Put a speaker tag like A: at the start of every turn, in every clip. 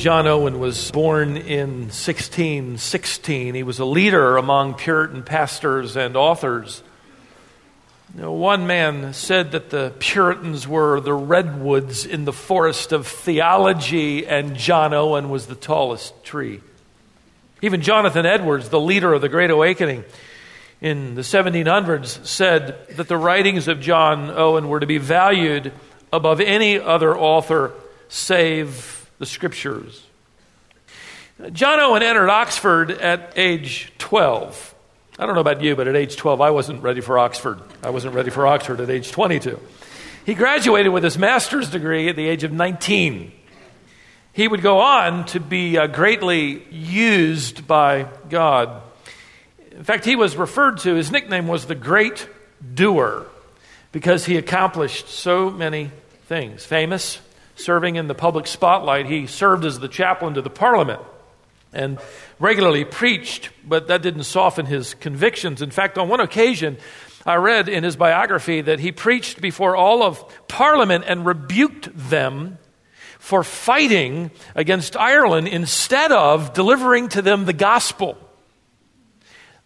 A: John Owen was born in 1616. He was a leader among Puritan pastors and authors. You know, one man said that the Puritans were the redwoods in the forest of theology, and John Owen was the tallest tree. Even Jonathan Edwards, the leader of the Great Awakening in the 1700s, said that the writings of John Owen were to be valued above any other author save the Scriptures. John Owen entered Oxford at age 12. I don't know about you, but at age 12, I wasn't ready for Oxford. I wasn't ready for Oxford at age 22. He graduated with his master's degree at the age of 19. He would go on to be uh, greatly used by God. In fact, he was referred to, his nickname was the Great Doer because he accomplished so many things. Famous, serving in the public spotlight, he served as the chaplain to the parliament and regularly preached, but that didn't soften his convictions. In fact, on one occasion, I read in his biography that he preached before all of Parliament and rebuked them for fighting against Ireland instead of delivering to them the gospel.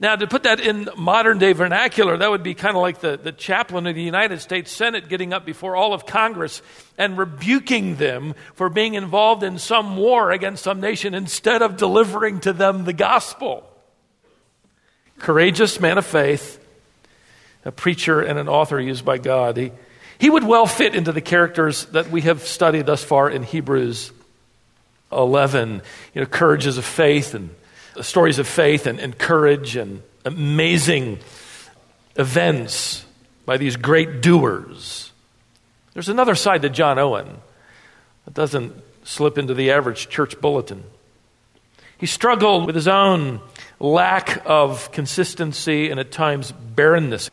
A: Now, to put that in modern day vernacular, that would be kind of like the, the chaplain of the United States Senate getting up before all of Congress and rebuking them for being involved in some war against some nation instead of delivering to them the gospel. Courageous man of faith, a preacher and an author used by God. He, he would well fit into the characters that we have studied thus far in Hebrews 11. You know, courage is a faith and stories of faith and, and courage and amazing events by these great doers. There's another side to John Owen that doesn't slip into the average church bulletin. He struggled with his own lack of consistency and at times barrenness.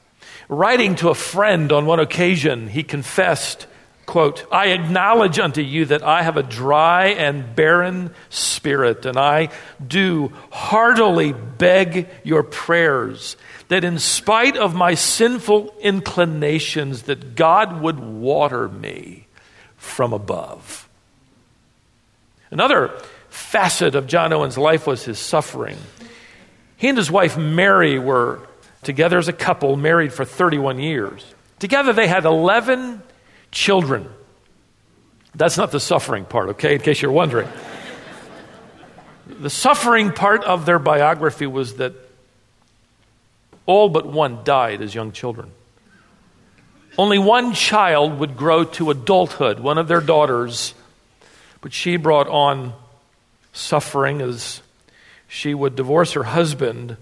A: Writing to a friend on one occasion, he confessed quote, I acknowledge unto you that I have a dry and barren spirit, and I do heartily beg your prayers that in spite of my sinful inclinations that God would water me from above. Another facet of John Owen's life was his suffering. He and his wife Mary were together as a couple, married for 31 years. Together they had 11 children. That's not the suffering part, okay, in case you're wondering. the suffering part of their biography was that all but one died as young children. Only one child would grow to adulthood, one of their daughters, but she brought on suffering as she would divorce her husband,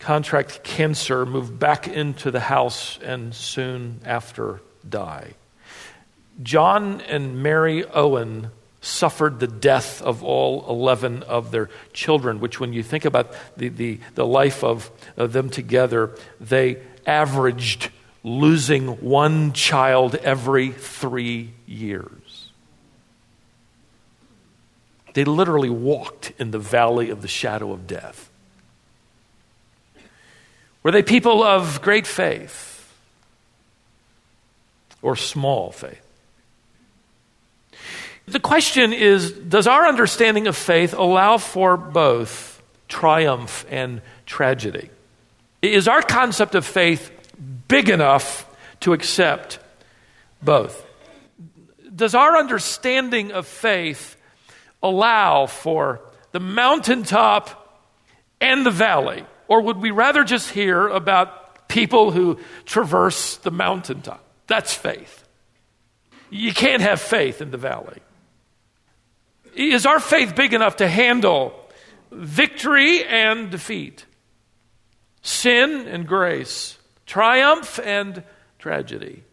A: contract cancer, move back into the house, and soon after die. John and Mary Owen suffered the death of all 11 of their children, which, when you think about the, the, the life of, of them together, they averaged losing one child every three years. They literally walked in the valley of the shadow of death. Were they people of great faith or small faith? The question is Does our understanding of faith allow for both triumph and tragedy? Is our concept of faith big enough to accept both? Does our understanding of faith allow for the mountaintop and the valley? Or would we rather just hear about people who traverse the mountaintop? That's faith. You can't have faith in the valley. Is our faith big enough to handle victory and defeat, sin and grace, triumph and tragedy?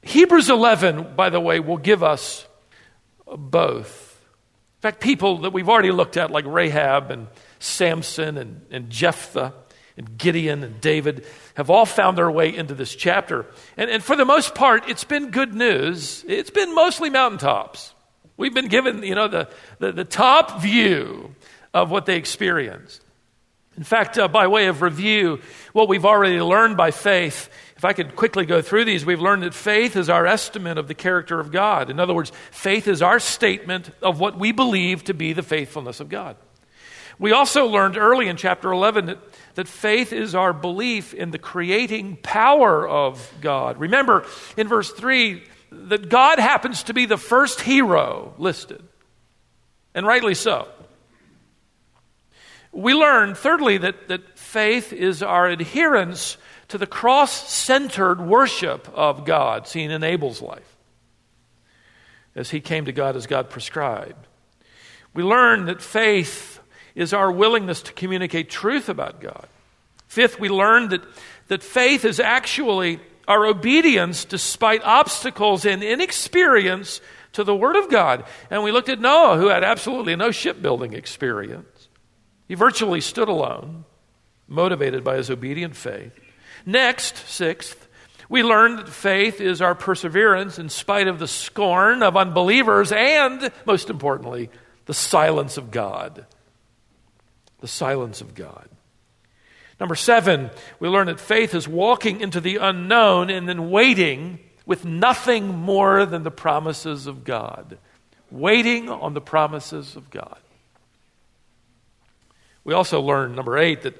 A: Hebrews 11, by the way, will give us both. In fact, people that we've already looked at, like Rahab and Samson and, and Jephthah and Gideon and David, have all found their way into this chapter. And, and for the most part, it's been good news. It's been mostly mountaintops. We've been given, you know, the, the, the top view of what they experienced. In fact, uh, by way of review, what we've already learned by faith, if I could quickly go through these, we've learned that faith is our estimate of the character of God. In other words, faith is our statement of what we believe to be the faithfulness of God. We also learned early in chapter 11 that, that faith is our belief in the creating power of God. Remember in verse 3 that God happens to be the first hero listed, and rightly so. We learn, thirdly, that, that faith is our adherence to the cross centered worship of God seen in Abel's life as he came to God as God prescribed. We learn that faith is our willingness to communicate truth about God. Fifth, we learn that, that faith is actually our obedience despite obstacles and inexperience to the Word of God. And we looked at Noah, who had absolutely no shipbuilding experience. He virtually stood alone, motivated by his obedient faith. Next, sixth, we learn that faith is our perseverance in spite of the scorn of unbelievers and, most importantly, the silence of God. The silence of God. Number seven, we learn that faith is walking into the unknown and then waiting with nothing more than the promises of God. Waiting on the promises of God. We also learn, number eight, that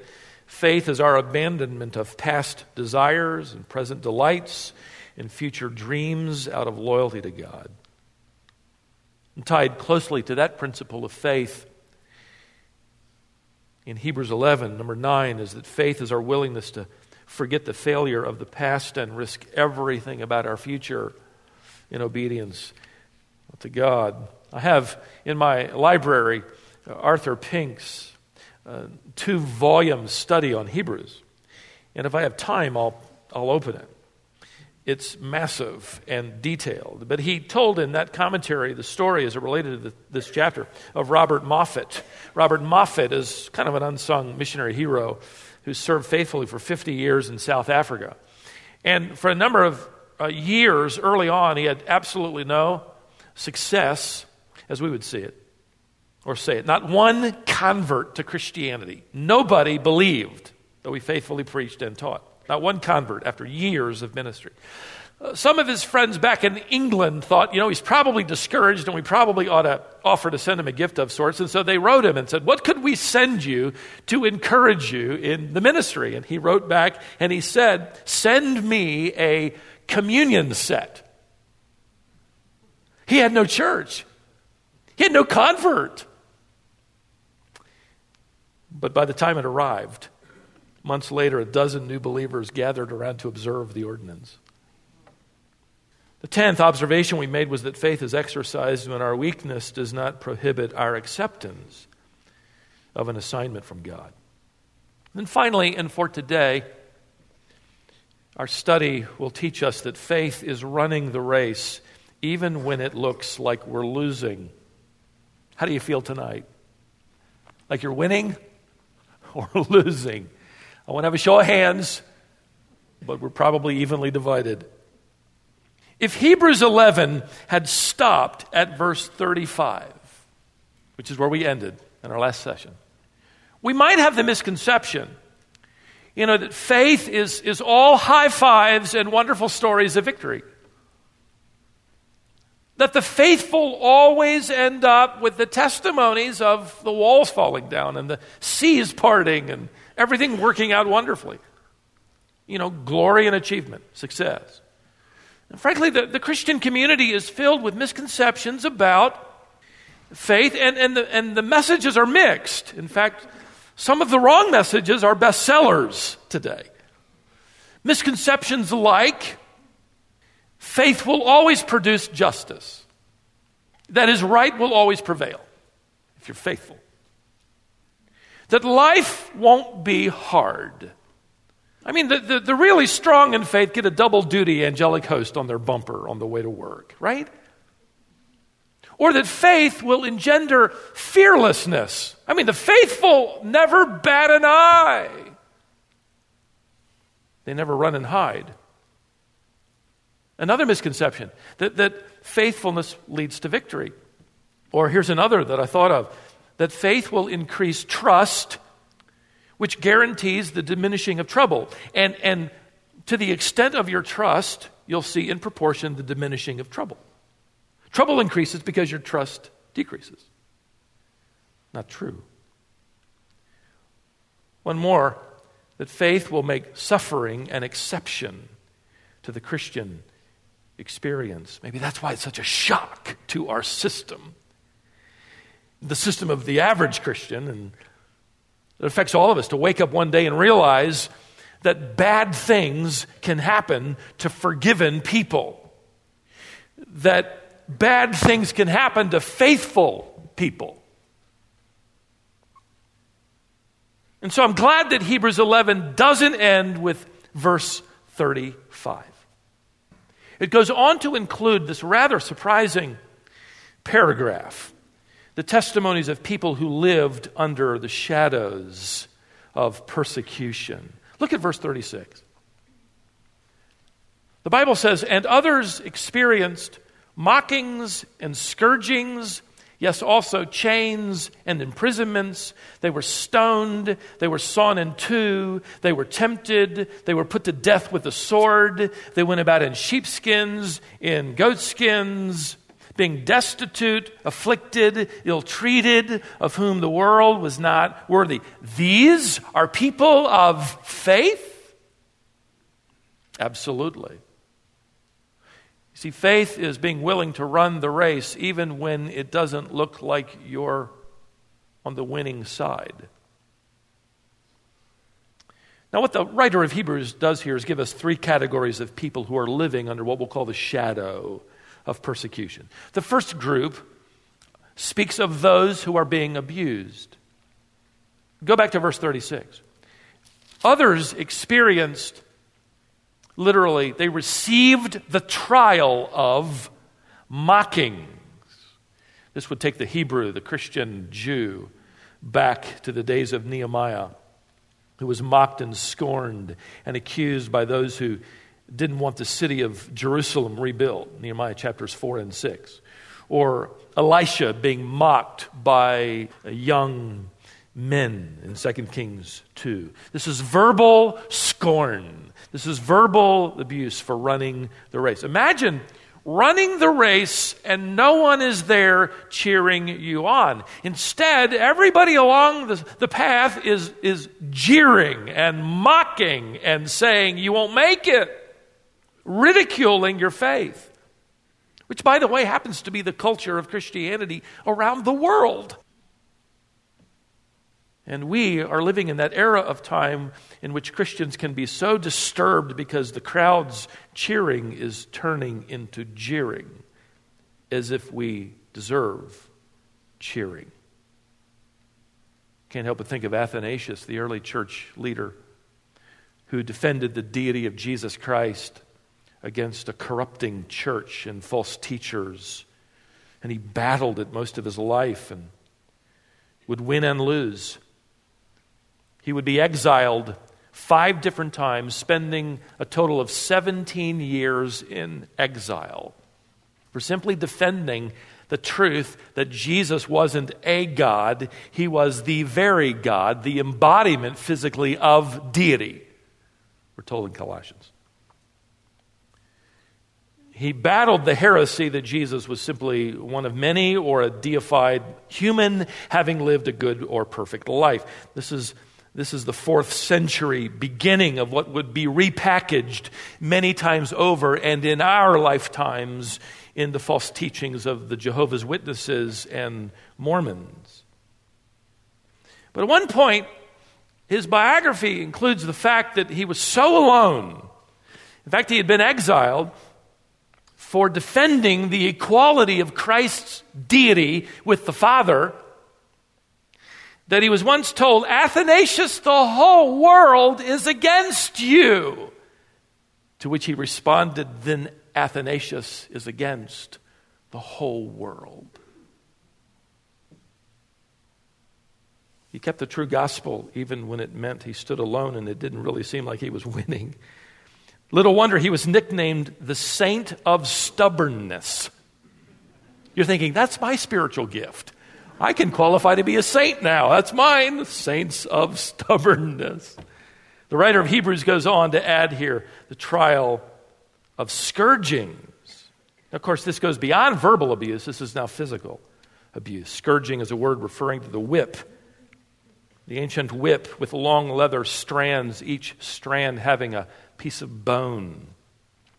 A: faith is our abandonment of past desires and present delights and future dreams out of loyalty to God. And tied closely to that principle of faith, in Hebrews 11, number 9, is that faith is our willingness to forget the failure of the past and risk everything about our future in obedience to God. I have in my library Arthur Pink's uh, two volume study on Hebrews. And if I have time, I'll, I'll open it. It's massive and detailed. But he told in that commentary the story as it related to the, this chapter of Robert Moffat. Robert Moffat is kind of an unsung missionary hero who served faithfully for 50 years in South Africa. And for a number of uh, years early on, he had absolutely no success, as we would see it or say it. Not one convert to Christianity. Nobody believed, though he faithfully preached and taught. Not one convert after years of ministry. Uh, some of his friends back in England thought, you know, he's probably discouraged and we probably ought to offer to send him a gift of sorts. And so they wrote him and said, What could we send you to encourage you in the ministry? And he wrote back and he said, Send me a communion set. He had no church, he had no convert. But by the time it arrived, months later, a dozen new believers gathered around to observe the ordinance. The tenth observation we made was that faith is exercised when our weakness does not prohibit our acceptance of an assignment from God. And finally, and for today, our study will teach us that faith is running the race even when it looks like we're losing. How do you feel tonight? Like you're winning? or losing. I want to have a show of hands, but we're probably evenly divided. If Hebrews 11 had stopped at verse 35, which is where we ended in our last session, we might have the misconception, you know, that faith is, is all high fives and wonderful stories of victory that the faithful always end up with the testimonies of the walls falling down and the seas parting and everything working out wonderfully. You know, glory and achievement, success. And frankly, the, the Christian community is filled with misconceptions about faith, and, and, the, and the messages are mixed. In fact, some of the wrong messages are bestsellers today. Misconceptions like Faith will always produce justice. That is, right will always prevail if you're faithful. That life won't be hard. I mean, the, the, the, really strong in faith get a double duty angelic host on their bumper on the way to work, right? Or that faith will engender fearlessness. I mean, the faithful never bat an eye, they never run and hide. Another misconception that, that faithfulness leads to victory. Or here's another that I thought of that faith will increase trust which guarantees the diminishing of trouble. And, and to the extent of your trust, you'll see in proportion the diminishing of trouble. Trouble increases because your trust decreases. Not true. One more that faith will make suffering an exception to the Christian experience. Maybe that's why it's such a shock to our system. The system of the average Christian, and it affects all of us to wake up one day and realize that bad things can happen to forgiven people, that bad things can happen to faithful people. And so I'm glad that Hebrews 11 doesn't end with verse 35. It goes on to include this rather surprising paragraph the testimonies of people who lived under the shadows of persecution. Look at verse 36. The Bible says, And others experienced mockings and scourgings Yes, also chains and imprisonments. They were stoned. They were sawn in two. They were tempted. They were put to death with a sword. They went about in sheepskins, in goatskins, being destitute, afflicted, ill treated, of whom the world was not worthy. These are people of faith? Absolutely. See, faith is being willing to run the race even when it doesn't look like you're on the winning side. Now, what the writer of Hebrews does here is give us three categories of people who are living under what we'll call the shadow of persecution. The first group speaks of those who are being abused. Go back to verse 36. Others experienced literally, they received the trial of mockings. This would take the Hebrew, the Christian Jew, back to the days of Nehemiah, who was mocked and scorned and accused by those who didn't want the city of Jerusalem rebuilt, Nehemiah chapters 4 and 6. Or Elisha being mocked by young men in 2 Kings 2. This is verbal scorn. This is verbal abuse for running the race. Imagine running the race and no one is there cheering you on. Instead, everybody along the, the path is, is jeering and mocking and saying, You won't make it, ridiculing your faith. Which, by the way, happens to be the culture of Christianity around the world. And we are living in that era of time in which Christians can be so disturbed because the crowd's cheering is turning into jeering, as if we deserve cheering. Can't help but think of Athanasius, the early church leader, who defended the deity of Jesus Christ against a corrupting church and false teachers. And he battled it most of his life and would win and lose. He would be exiled five different times, spending a total of 17 years in exile for simply defending the truth that Jesus wasn't a God, he was the very God, the embodiment physically of deity. We're told in Colossians. He battled the heresy that Jesus was simply one of many or a deified human having lived a good or perfect life. This is this is the fourth century beginning of what would be repackaged many times over and in our lifetimes in the false teachings of the Jehovah's Witnesses and Mormons. But at one point, his biography includes the fact that he was so alone. In fact, he had been exiled for defending the equality of Christ's deity with the Father that he was once told, Athanasius, the whole world is against you. To which he responded, Then Athanasius is against the whole world. He kept the true gospel even when it meant he stood alone and it didn't really seem like he was winning. Little wonder he was nicknamed the saint of stubbornness. You're thinking, that's my spiritual gift. I can qualify to be a saint now. That's mine. Saints of stubbornness. The writer of Hebrews goes on to add here the trial of scourgings. Of course, this goes beyond verbal abuse. This is now physical abuse. Scourging is a word referring to the whip, the ancient whip with long leather strands, each strand having a piece of bone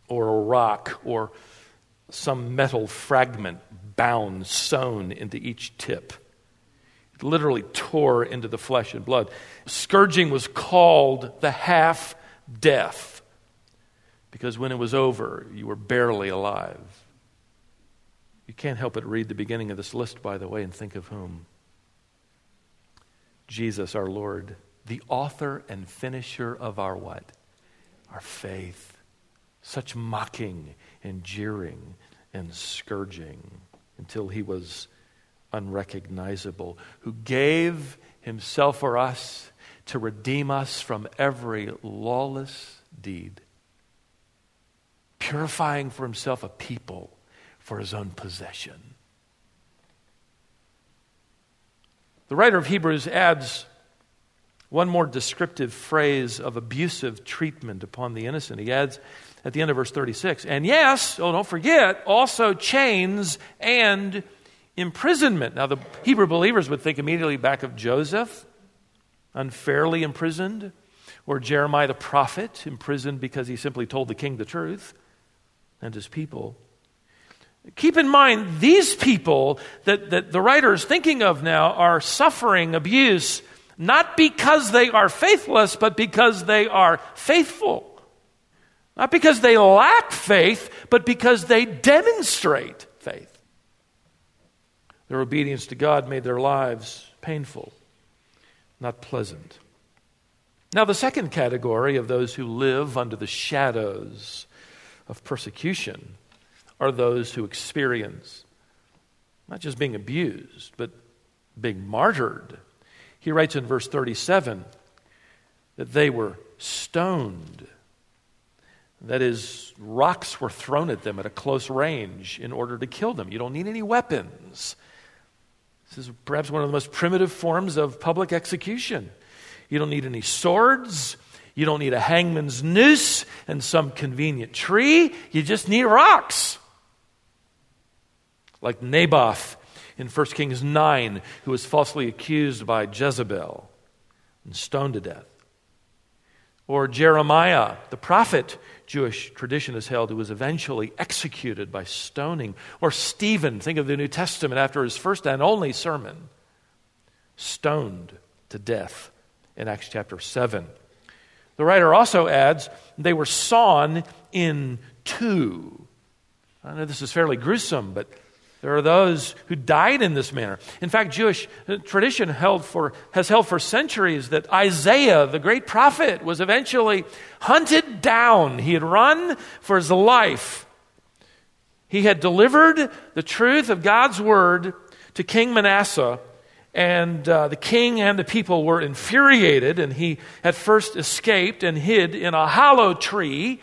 A: or a rock or some metal fragment bound, sewn into each tip. It literally tore into the flesh and blood. Scourging was called the half death because when it was over, you were barely alive. You can't help but read the beginning of this list, by the way, and think of whom? Jesus, our Lord, the author and finisher of our what? Our faith. Such mocking and jeering and scourging until he was unrecognizable, who gave himself for us to redeem us from every lawless deed, purifying for himself a people for his own possession. The writer of Hebrews adds one more descriptive phrase of abusive treatment upon the innocent. He adds, at the end of verse 36. And yes, oh, don't forget, also chains and imprisonment. Now, the Hebrew believers would think immediately back of Joseph, unfairly imprisoned, or Jeremiah the prophet, imprisoned because he simply told the king the truth and his people. Keep in mind, these people that, that the writer is thinking of now are suffering abuse not because they are faithless, but because they are faithful. Not because they lack faith, but because they demonstrate faith. Their obedience to God made their lives painful, not pleasant. Now, the second category of those who live under the shadows of persecution are those who experience not just being abused, but being martyred. He writes in verse 37 that they were stoned that is, rocks were thrown at them at a close range in order to kill them. You don't need any weapons. This is perhaps one of the most primitive forms of public execution. You don't need any swords. You don't need a hangman's noose and some convenient tree. You just need rocks. Like Naboth in 1 Kings 9, who was falsely accused by Jezebel and stoned to death. Or Jeremiah, the prophet, Jewish tradition has held, who was eventually executed by stoning. Or Stephen, think of the New Testament after his first and only sermon, stoned to death in Acts chapter 7. The writer also adds they were sawn in two. I know this is fairly gruesome, but there are those who died in this manner. In fact, Jewish tradition held for, has held for centuries that Isaiah, the great prophet, was eventually hunted down. He had run for his life. He had delivered the truth of God's word to King Manasseh, and uh, the king and the people were infuriated, and he at first escaped and hid in a hollow tree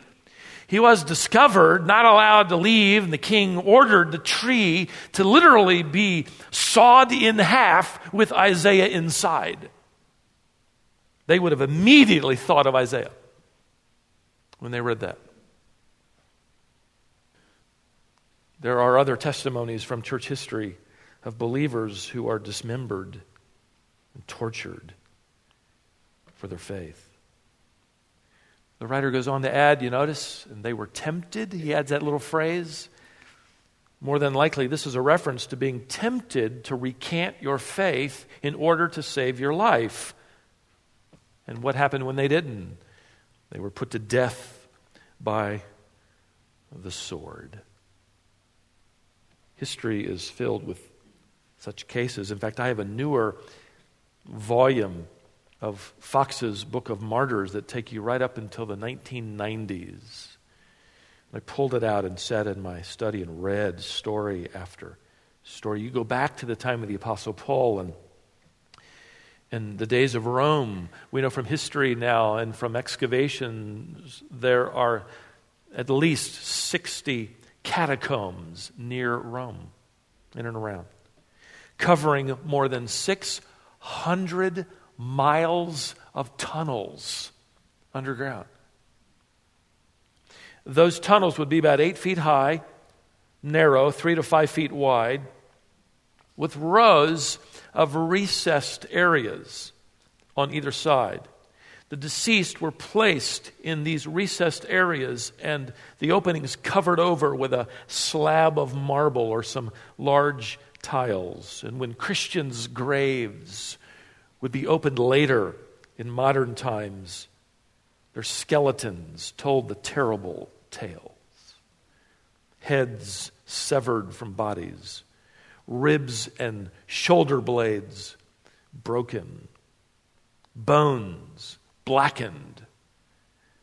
A: he was discovered, not allowed to leave, and the king ordered the tree to literally be sawed in half with Isaiah inside. They would have immediately thought of Isaiah when they read that. There are other testimonies from church history of believers who are dismembered and tortured for their faith. The writer goes on to add, you notice, and they were tempted. He adds that little phrase. More than likely, this is a reference to being tempted to recant your faith in order to save your life. And what happened when they didn't? They were put to death by the sword. History is filled with such cases. In fact, I have a newer volume of Fox's Book of Martyrs that take you right up until the 1990s. I pulled it out and sat in my study and read story after story. You go back to the time of the Apostle Paul and in the days of Rome, we know from history now and from excavations, there are at least 60 catacombs near Rome, in and around. covering more than 600 miles of tunnels underground. Those tunnels would be about eight feet high, narrow, three to five feet wide, with rows of recessed areas on either side. The deceased were placed in these recessed areas, and the openings covered over with a slab of marble or some large tiles. And when Christians' graves would be opened later in modern times, their skeletons told the terrible tales. Heads severed from bodies, ribs and shoulder blades broken, bones blackened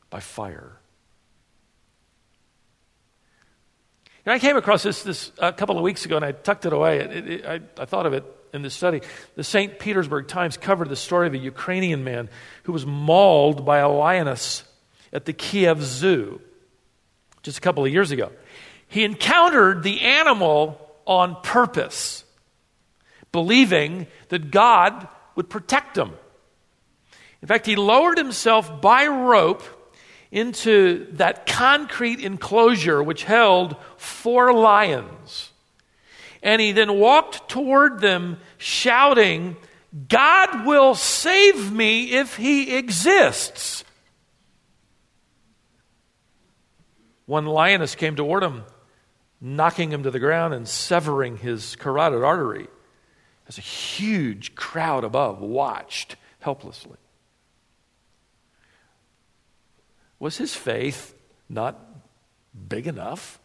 A: by fire. And I came across this, this a couple of weeks ago and I tucked it away. It, it, I, I thought of it in this study. The St. Petersburg Times covered the story of a Ukrainian man who was mauled by a lioness at the Kiev Zoo just a couple of years ago. He encountered the animal on purpose, believing that God would protect him. In fact, he lowered himself by rope into that concrete enclosure which held four lions. And he then walked toward them, shouting, God will save me if he exists. One lioness came toward him, knocking him to the ground and severing his carotid artery. As a huge crowd above watched helplessly. Was his faith not big enough?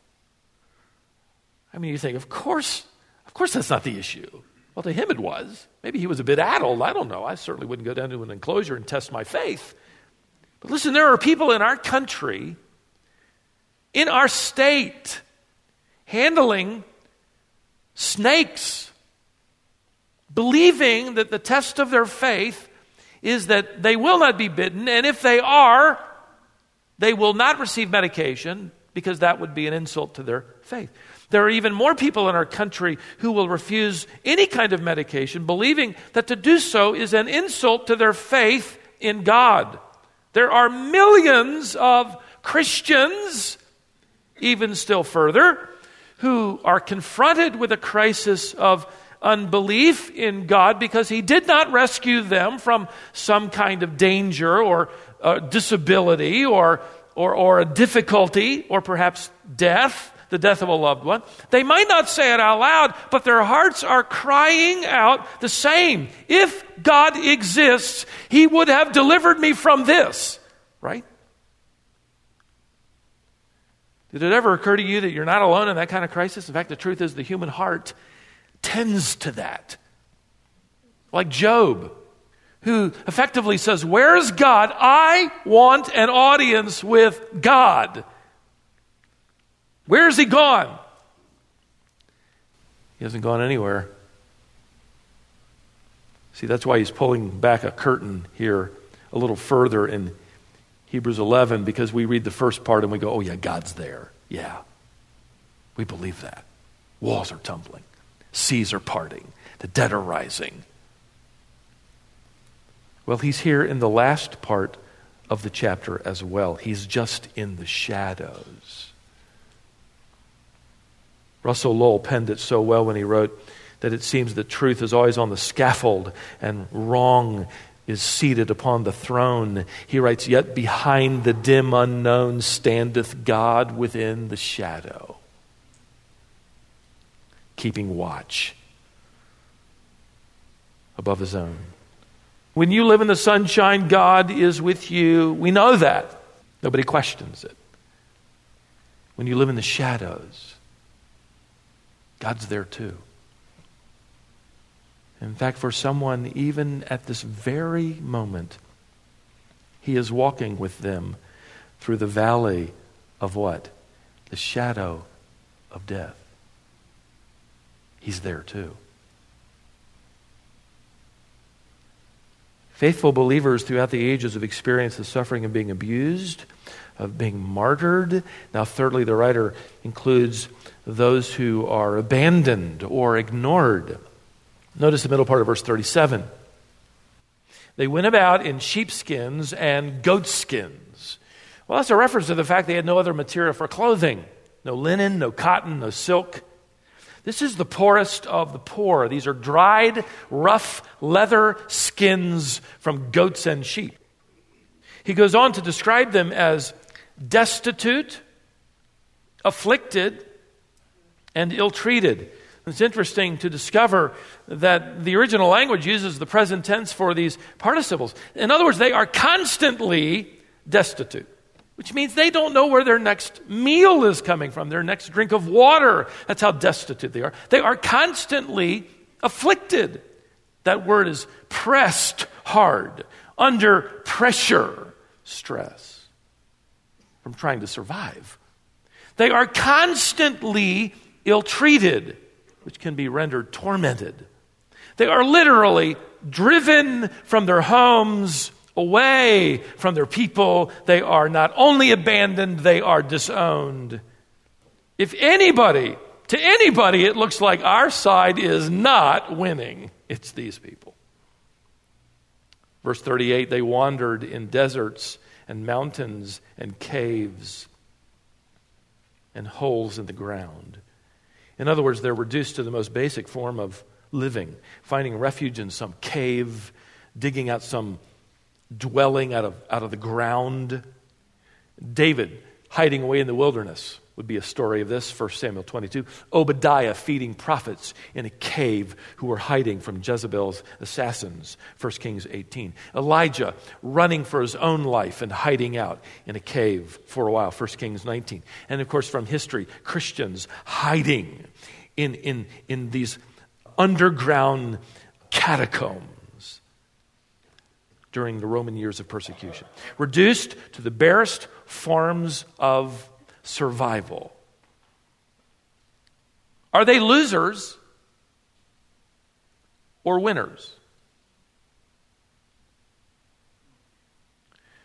A: I mean, you think, of course, of course that's not the issue. Well, to him it was. Maybe he was a bit addled. I don't know. I certainly wouldn't go down to an enclosure and test my faith. But listen, there are people in our country, in our state, handling snakes, believing that the test of their faith is that they will not be bitten, and if they are, they will not receive medication because that would be an insult to their faith. There are even more people in our country who will refuse any kind of medication, believing that to do so is an insult to their faith in God. There are millions of Christians, even still further, who are confronted with a crisis of unbelief in God because He did not rescue them from some kind of danger or uh, disability or, or, or a difficulty or perhaps death, the death of a loved one. They might not say it out loud, but their hearts are crying out the same. If God exists, He would have delivered me from this, right? Did it ever occur to you that you're not alone in that kind of crisis? In fact, the truth is the human heart tends to that. Like Job who effectively says, Where's God? I want an audience with God. Where's he gone? He hasn't gone anywhere. See, that's why he's pulling back a curtain here a little further in Hebrews 11 because we read the first part and we go, oh, yeah, God's there. Yeah. We believe that. Walls are tumbling, seas are parting, the dead are rising. Well, he's here in the last part of the chapter as well. He's just in the shadows. Russell Lowell penned it so well when he wrote that it seems that truth is always on the scaffold and wrong is seated upon the throne. He writes, Yet behind the dim unknown standeth God within the shadow, keeping watch above his own. When you live in the sunshine, God is with you. We know that. Nobody questions it. When you live in the shadows, God's there too. In fact, for someone, even at this very moment, He is walking with them through the valley of what? The shadow of death. He's there too. Faithful believers throughout the ages have experienced the suffering of being abused, of being martyred. Now, thirdly, the writer includes those who are abandoned or ignored. Notice the middle part of verse 37. They went about in sheepskins and goatskins. Well, that's a reference to the fact they had no other material for clothing no linen, no cotton, no silk. This is the poorest of the poor. These are dried, rough leather skins from goats and sheep. He goes on to describe them as destitute, afflicted, and ill treated. It's interesting to discover that the original language uses the present tense for these participles. In other words, they are constantly destitute, which means they don't know where their next meal is coming from, their next drink of water. That's how destitute they are. They are constantly afflicted. That word is pressed hard, under pressure, stress, from trying to survive. They are constantly ill treated which can be rendered tormented. They are literally driven from their homes, away from their people. They are not only abandoned, they are disowned. If anybody, to anybody, it looks like our side is not winning, it's these people. Verse 38 they wandered in deserts and mountains and caves and holes in the ground. In other words, they're reduced to the most basic form of living, finding refuge in some cave, digging out some dwelling out of, out of the ground. David hiding away in the wilderness would be a story of this, 1 Samuel 22. Obadiah feeding prophets in a cave who were hiding from Jezebel's assassins, 1 Kings 18. Elijah running for his own life and hiding out in a cave for a while, 1 Kings 19. And of course, from history, Christians hiding in, in, in these underground catacombs during the Roman years of persecution, reduced to the barest forms of survival. Are they losers or winners?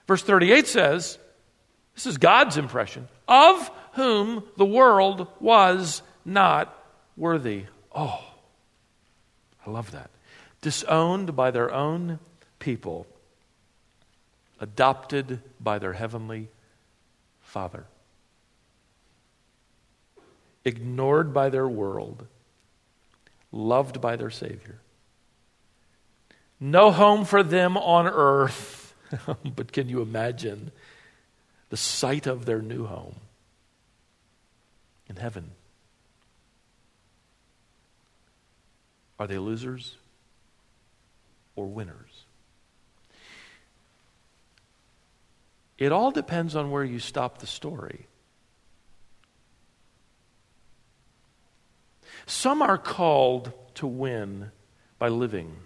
A: Verse 38 says, this is God's impression, of whom the world was not worthy. Oh, I love that. Disowned by their own people, adopted by their heavenly Father ignored by their world, loved by their Savior. No home for them on earth, but can you imagine the sight of their new home in heaven? Are they losers or winners? It all depends on where you stop the story. Some are called to win by living.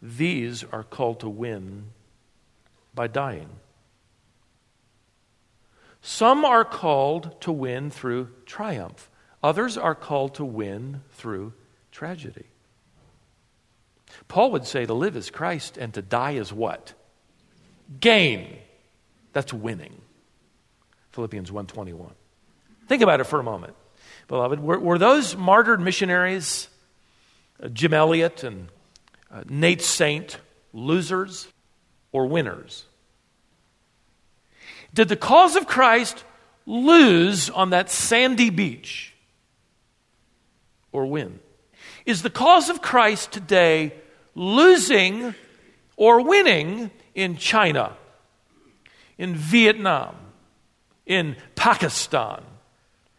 A: These are called to win by dying. Some are called to win through triumph. Others are called to win through tragedy. Paul would say to live is Christ and to die is what? Gain. That's winning. Philippians 1:21. Think about it for a moment beloved. Were, were those martyred missionaries, uh, Jim Elliot and uh, Nate Saint, losers or winners? Did the cause of Christ lose on that sandy beach or win? Is the cause of Christ today losing or winning in China, in Vietnam, in Pakistan,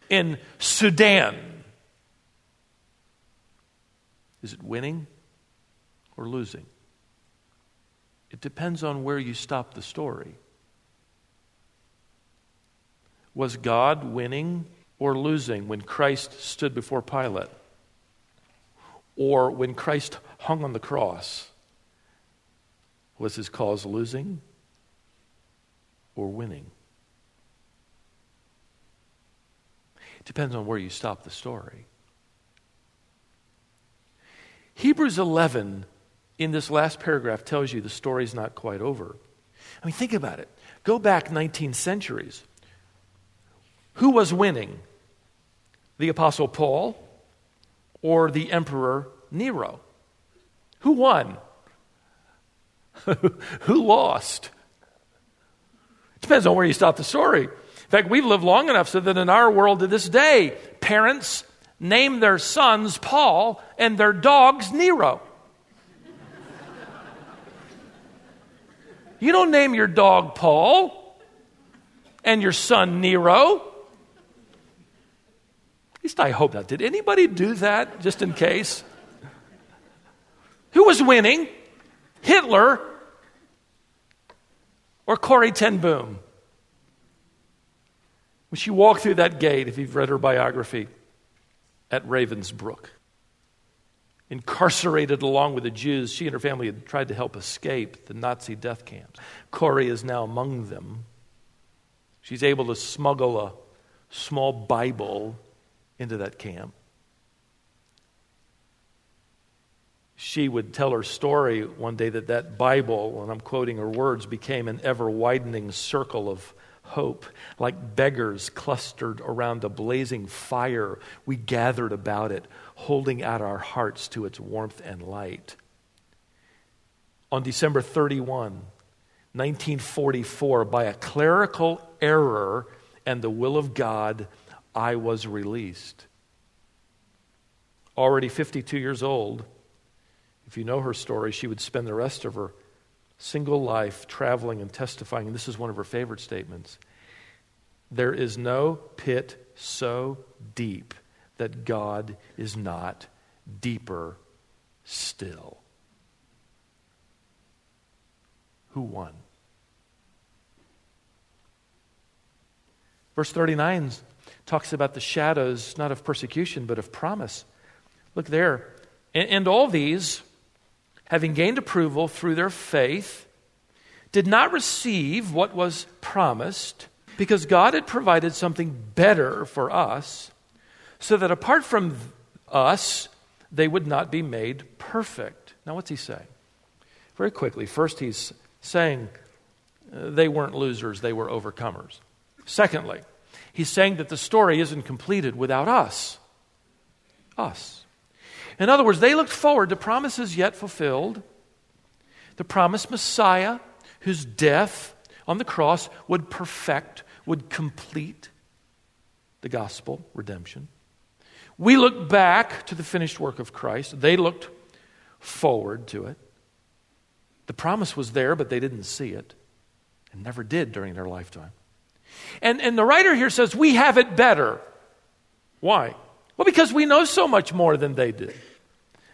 A: in Sudan. Is it winning or losing? It depends on where you stop the story. Was God winning or losing when Christ stood before Pilate? Or when Christ hung on the cross? Was his cause losing or winning? Depends on where you stop the story. Hebrews 11, in this last paragraph, tells you the story's not quite over. I mean, think about it. Go back 19 centuries. Who was winning? The Apostle Paul or the Emperor Nero. Who won? Who lost? Depends on where you stop the story. In fact, we've lived long enough so that in our world to this day, parents name their sons Paul and their dogs Nero. you don't name your dog Paul and your son Nero. At least I hope not. Did anybody do that just in case? Who was winning? Hitler or Corrie ten Boom? When she walked through that gate, if you've read her biography, at Ravensbrück. Incarcerated along with the Jews, she and her family had tried to help escape the Nazi death camps. Corrie is now among them. She's able to smuggle a small Bible into that camp. She would tell her story one day that that Bible, and I'm quoting her words, became an ever widening circle of hope. Like beggars clustered around a blazing fire, we gathered about it, holding out our hearts to its warmth and light. On December 31, 1944, by a clerical error and the will of God, I was released. Already 52 years old, if you know her story, she would spend the rest of her single life traveling and testifying. And this is one of her favorite statements There is no pit so deep that God is not deeper still. Who won? Verse 39 talks about the shadows, not of persecution, but of promise. Look there. And, and all these having gained approval through their faith, did not receive what was promised because God had provided something better for us, so that apart from us, they would not be made perfect. Now, what's he saying? Very quickly, first, he's saying uh, they weren't losers, they were overcomers. Secondly, he's saying that the story isn't completed without us. Us. In other words, they looked forward to promises yet fulfilled, the promised Messiah, whose death on the cross would perfect, would complete the gospel, redemption. We look back to the finished work of Christ. They looked forward to it. The promise was there, but they didn't see it and never did during their lifetime. And, and the writer here says, We have it better. Why? Well, because we know so much more than they did.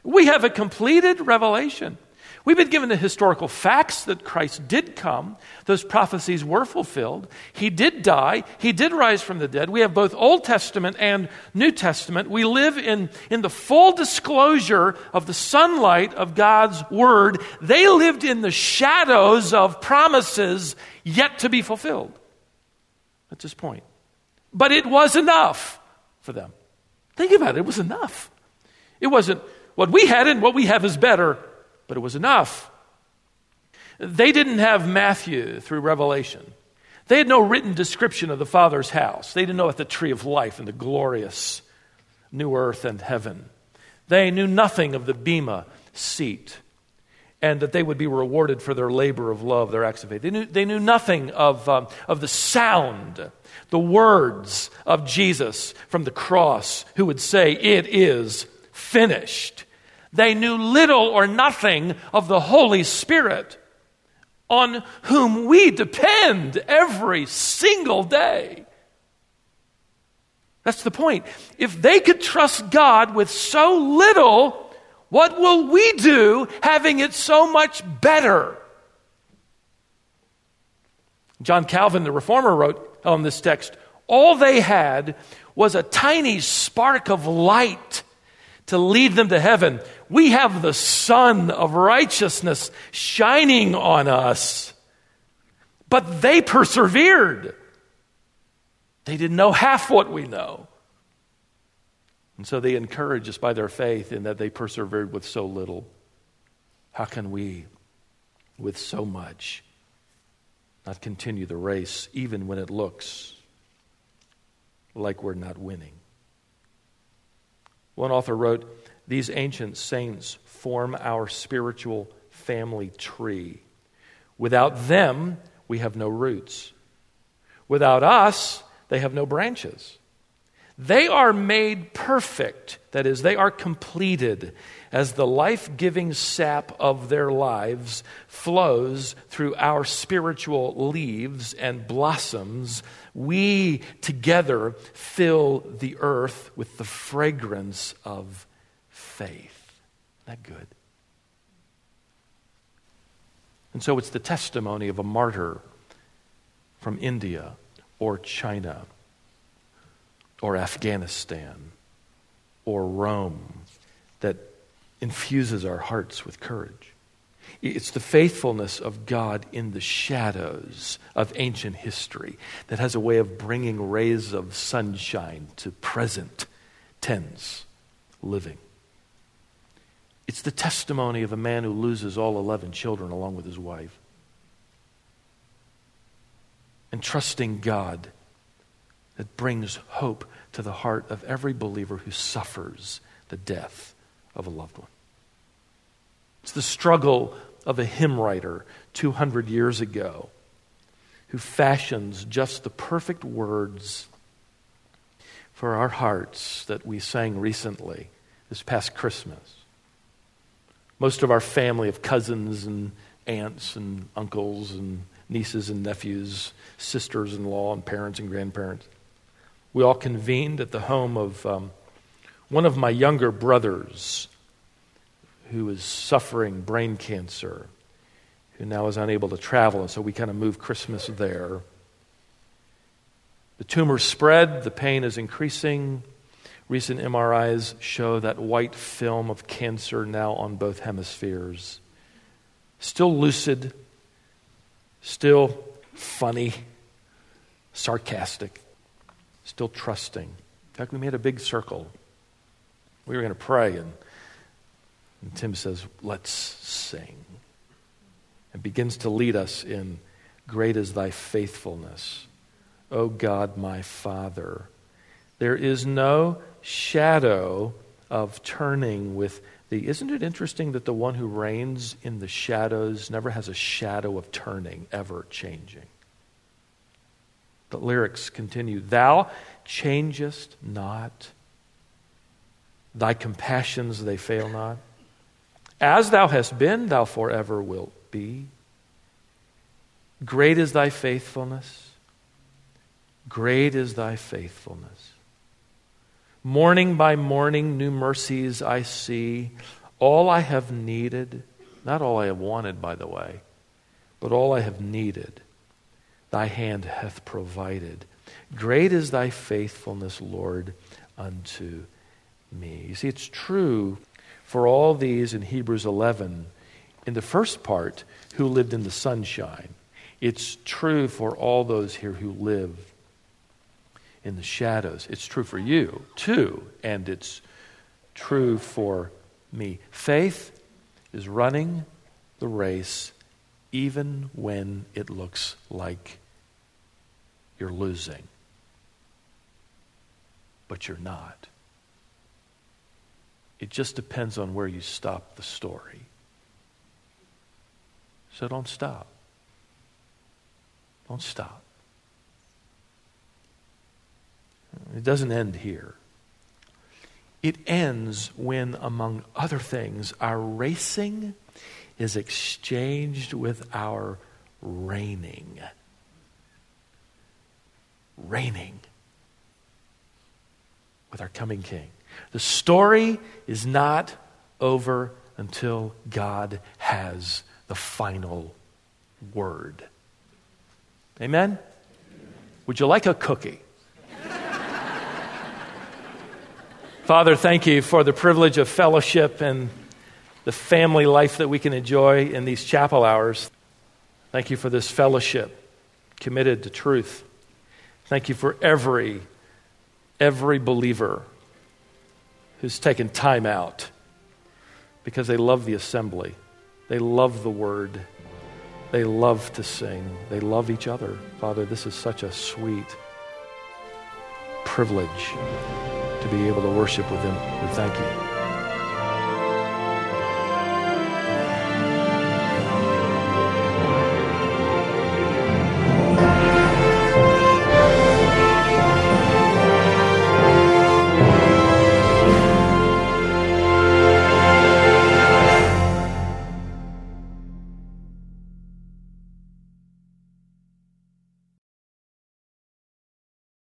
A: We have a completed revelation. We've been given the historical facts that Christ did come. Those prophecies were fulfilled. He did die. He did rise from the dead. We have both Old Testament and New Testament. We live in, in the full disclosure of the sunlight of God's Word. They lived in the shadows of promises yet to be fulfilled. That's his point. But it was enough for them. Think about it, it was enough. It wasn't what we had and what we have is better, but it was enough. They didn't have Matthew through Revelation. They had no written description of the Father's house. They didn't know at the tree of life and the glorious new earth and heaven. They knew nothing of the Bema seat and that they would be rewarded for their labor of love, their acts of faith. They knew, they knew nothing of, um, of the sound, the words of Jesus from the cross, who would say, It is finished. They knew little or nothing of the Holy Spirit, on whom we depend every single day. That's the point. If they could trust God with so little, what will we do having it so much better? John Calvin, the reformer, wrote on this text all they had was a tiny spark of light to lead them to heaven. We have the sun of righteousness shining on us. But they persevered. They didn't know half what we know. And so they encourage us by their faith in that they persevered with so little. How can we, with so much, not continue the race even when it looks like we're not winning? One author wrote these ancient saints form our spiritual family tree. Without them, we have no roots. Without us, they have no branches. They are made perfect, that is, they are completed as the life giving sap of their lives flows through our spiritual leaves and blossoms. We together fill the earth with the fragrance of faith. Isn't that good? And so it's the testimony of a martyr from India or China or Afghanistan or Rome that infuses our hearts with courage. It's the faithfulness of God in the shadows of ancient history that has a way of bringing rays of sunshine to present tense living. It's the testimony of a man who loses all 11 children along with his wife. And trusting God that brings hope to the heart of every believer who suffers the death of a loved one. It's the struggle of a hymn writer 200 years ago who fashions just the perfect words for our hearts that we sang recently this past Christmas. Most of our family of cousins and aunts and uncles and nieces and nephews, sisters in law, and parents and grandparents we all convened at the home of um, one of my younger brothers who is suffering brain cancer, who now is unable to travel, and so we kind of moved Christmas there. The tumor spread, the pain is increasing. Recent MRIs show that white film of cancer now on both hemispheres. Still lucid, still funny, sarcastic still trusting. In fact, we made a big circle. We were going to pray, and, and Tim says, Let's sing. And begins to lead us in Great is thy faithfulness, O God, my Father. There is no shadow of turning with thee. Isn't it interesting that the one who reigns in the shadows never has a shadow of turning, ever changing? The lyrics continue Thou changest not, thy compassions they fail not. As thou hast been, thou forever wilt be. Great is thy faithfulness. Great is thy faithfulness. Morning by morning, new mercies I see. All I have needed, not all I have wanted, by the way, but all I have needed thy hand hath provided. Great is thy faithfulness, Lord, unto me. You see, it's true for all these in Hebrews 11, in the first part, who lived in the sunshine. It's true for all those here who live in the shadows. It's true for you, too, and it's true for me. Faith is running the race even when it looks like you're losing. But you're not. It just depends on where you stop the story. So don't stop. Don't stop. It doesn't end here. It ends when, among other things, our racing is exchanged with our reigning reigning with our coming King. The story is not over until God has the final word. Amen? Would you like a cookie? Father, thank you for the privilege of fellowship and the family life that we can enjoy in these chapel hours. Thank you for this fellowship committed to truth. Thank you for every, every believer who's taken time out because they love the assembly. They love the word. They love to sing. They love each other. Father, this is such a sweet privilege to be able to worship with them. We thank you.